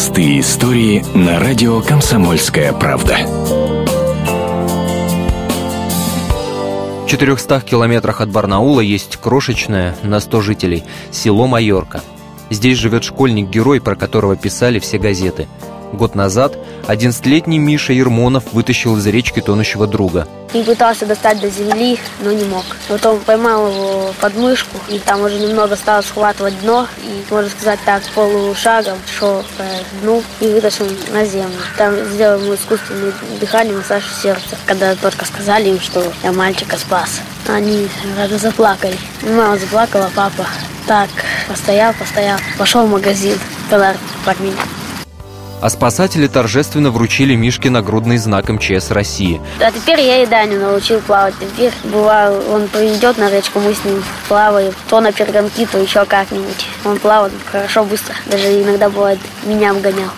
Простые истории на радио «Комсомольская правда». В 400 километрах от Барнаула есть крошечное, на 100 жителей, село Майорка. Здесь живет школьник-герой, про которого писали все газеты – Год назад 11-летний Миша Ермонов вытащил из речки тонущего друга. И пытался достать до земли, но не мог. Потом поймал его под мышку, и там уже немного стал схватывать дно, и, можно сказать так, полушагом шел по дну и вытащил на землю. Там сделал ему искусственное дыхание, массаж сердца. Когда только сказали им, что я мальчика спас, они рано заплакали. Мама заплакала, папа так постоял, постоял, пошел в магазин, подарок под. А спасатели торжественно вручили Мишке нагрудный знак МЧС России. А теперь я и Даню научил плавать. Теперь бывало, он придет на речку, мы с ним плаваем. То на перегонки, то еще как-нибудь. Он плавает хорошо, быстро. Даже иногда бывает меня обгонял.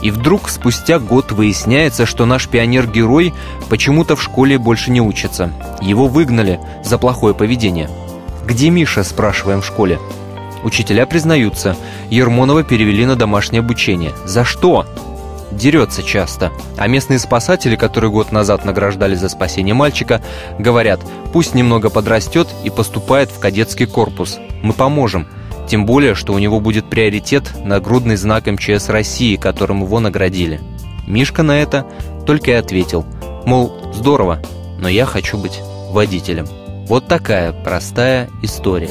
И вдруг спустя год выясняется, что наш пионер-герой почему-то в школе больше не учится. Его выгнали за плохое поведение. «Где Миша?» – спрашиваем в школе. Учителя признаются, Ермонова перевели на домашнее обучение. За что? Дерется часто. А местные спасатели, которые год назад награждали за спасение мальчика, говорят, пусть немного подрастет и поступает в кадетский корпус. Мы поможем. Тем более, что у него будет приоритет нагрудный знак МЧС России, которым его наградили. Мишка на это только и ответил, мол, здорово, но я хочу быть водителем. Вот такая простая история.